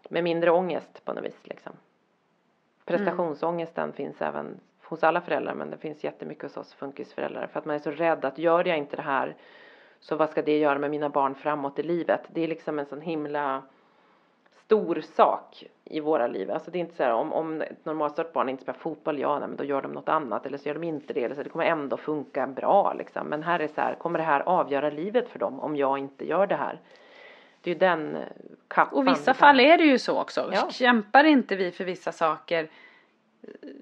med mindre ångest på något vis liksom. Prestationsångesten finns även hos alla föräldrar men det finns jättemycket hos oss funkisföräldrar för att man är så rädd att gör jag inte det här så vad ska det göra med mina barn framåt i livet? Det är liksom en sån himla stor sak i våra liv. Alltså det är inte så här om, om ett normalstört barn inte spelar fotboll, ja nej, men då gör de något annat eller så gör de inte det eller så det kommer ändå funka bra liksom. Men här är så här, kommer det här avgöra livet för dem om jag inte gör det här? Det är den eh, kappan.
Och vissa
vi
fall är det ju så också.
Ja.
Kämpar inte vi för vissa saker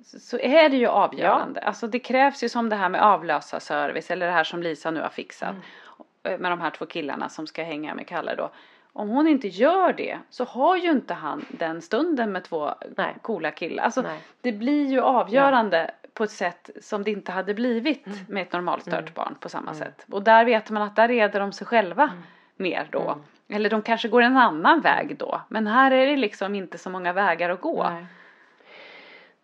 så är det ju avgörande. Alltså det krävs ju som det här med avlösarservice eller det här som Lisa nu har fixat.
Mm.
Med de här två killarna som ska hänga med Kalle då. Om hon inte gör det så har ju inte han den stunden med två
Nej.
coola killar. Alltså
Nej.
det blir ju avgörande på ett sätt som det inte hade blivit
Mm.
med ett normalstört barn på samma sätt. Och där vet man att där reder de sig själva
Mm.
mer då.
Mm.
Eller de kanske går en annan väg då. Men här är det liksom inte så många vägar att gå.
Nej.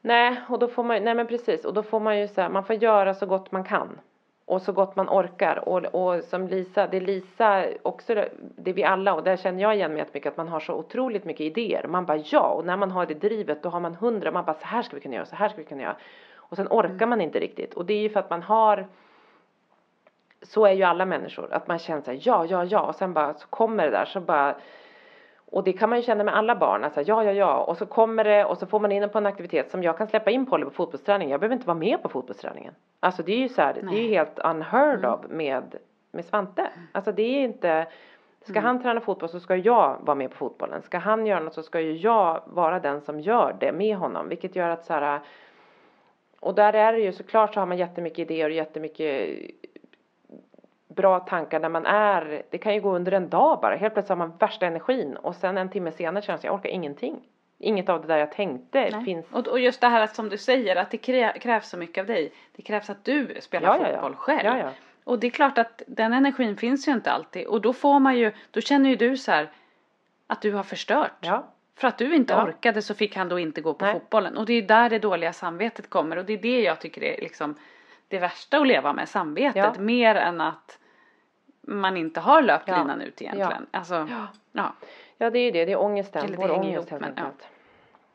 Nej, och då får man, nej men precis, och då får man ju så här, man får göra så gott man kan. Och så gott man orkar. Och, och som Lisa, det Lisa också, det är vi alla, och där känner jag igen mig jättemycket, att man har så otroligt mycket idéer. Man bara ja, och när man har det drivet då har man hundra, man bara så här ska vi kunna göra, så här ska vi kunna göra. Och sen orkar man inte riktigt. Och det är ju för att man har så är ju alla människor, att man känner så här, ja, ja, ja, och sen bara så kommer det där, så bara och det kan man ju känna med alla barn, alltså ja, ja, ja, och så kommer det och så får man in på en aktivitet som jag kan släppa in Polly på fotbollsträning, jag behöver inte vara med på fotbollsträningen. Alltså det är ju så här, det är ju helt unheard of med, med Svante. Alltså det är inte, ska han träna fotboll så ska jag vara med på fotbollen, ska han göra något så ska ju jag vara den som gör det med honom, vilket gör att så här, och där är det ju såklart så har man jättemycket idéer och jättemycket bra tankar när man är, det kan ju gå under en dag bara, helt plötsligt har man värsta energin och sen en timme senare känns jag orkar ingenting. Inget av det där jag tänkte
Nej.
finns.
Och, och just det här att som du säger att det krä, krävs så mycket av dig. Det krävs att du spelar
Ja, ja, ja.
fotboll själv.
Ja, ja.
Och det är klart att den energin finns ju inte alltid. Och då får man ju, då känner ju du så här att du har förstört. För att du inte orkade så fick han då inte gå på
Nej.
fotbollen. Och det är där det dåliga samvetet kommer. Och det är det jag tycker är liksom det värsta att leva med, samvetet. Mer än att man inte har löpt
Ja.
linan ut egentligen. Alltså, ja.
ja, det är ju det, det är ångesten,
det
vår ångest helt
men, ja.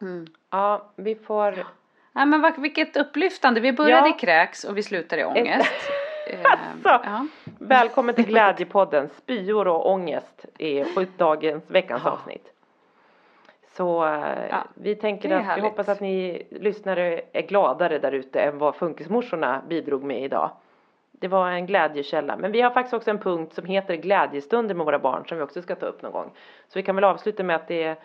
Mm.
Ja, vi får,
Nej men vad- vilket upplyftande. Vi började
Ja.
i kräks och vi slutade i ångest. [laughs] Eh,
Alltså.
ja.
välkommen till [laughs] Glädjepodden, spyor och ångest är dagens, veckans
Ja.
avsnitt. Så eh,
Ja,
vi tänker att, vi
härligt.
hoppas att ni lyssnare är gladare där ute än vad funkismorsorna bidrog med idag. Det var en glädjekälla. Men vi har faktiskt också en punkt som heter glädjestunder med våra barn som vi också ska ta upp någon gång. Så vi kan väl avsluta med att det,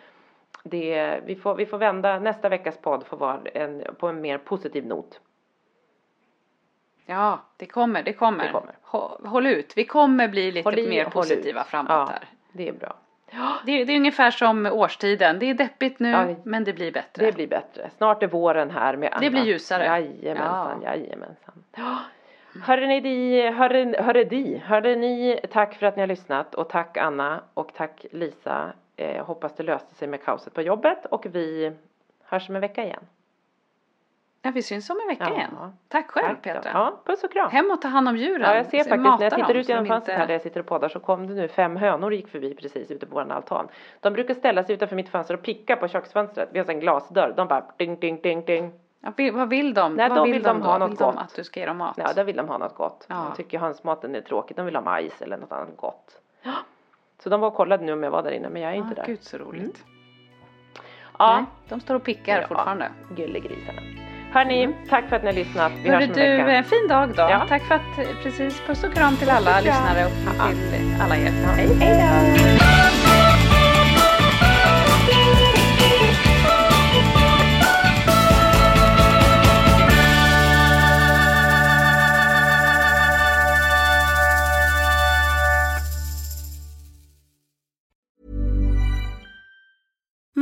det vi, får, vi får vända, nästa veckas podd får vara en, på en mer positiv not.
ja, det kommer, det kommer.
Det kommer.
Hå- Håll ut. Vi kommer bli lite
Håll
mer positiva framåt
ja,
här.
det är bra.
Det är, det är ungefär som årstiden. Det är deppigt nu,
Ja,
men det blir bättre.
Det blir bättre. Snart är våren här med annat.
Det blir ljusare.
Jajamensan,
Ja.
jajamensan. Hörde ni, di, hörde, hörde di, hörde ni, tack för att ni har lyssnat och tack Anna och tack Lisa. Eh, hoppas det löste sig med kaoset på jobbet och vi hörs om en vecka igen.
Ja, vi syns om en vecka
Ja.
igen. Tack själv
Tack.
Petra.
Ja, puss och kram.
Hem och ta hand om djuren.
Ja, jag ser faktiskt
Mata
när jag tittar ut genom fönstret
inte-
här där jag sitter och poddar så kom det nu fem hönor gick förbi precis ute på vår altan. De brukar ställa sig utanför mitt fönster och picka på köksfönstret. Vi har en glasdörr. De bara ding, ding, ding, ding.
Ja, vad vill de?
Nej,
vad
då
vill,
vill
de
de
då?
ha något
vill de
gott.
att du ska ge dem mat?
Ja, där vill de ha något gott.
Ja.
De tycker hönsmaten är tråkigt. De vill ha majs eller något annat gott. Så de var och kollade nu om jag var där inne, men jag är inte
ah,
där.
Gud så roligt.
Ja,
Nej, de står och pickar
Ja.
fortfarande.
gullegrisarna. Hörni, tack för att ni har lyssnat. Vi
Hörru
hörs om
du,
en vecka.
en fin dag då.
Ja.
Tack för att, eh, precis, puss och kram till alla
och kram.
lyssnare och
Ja.
till alla er.
Hej då!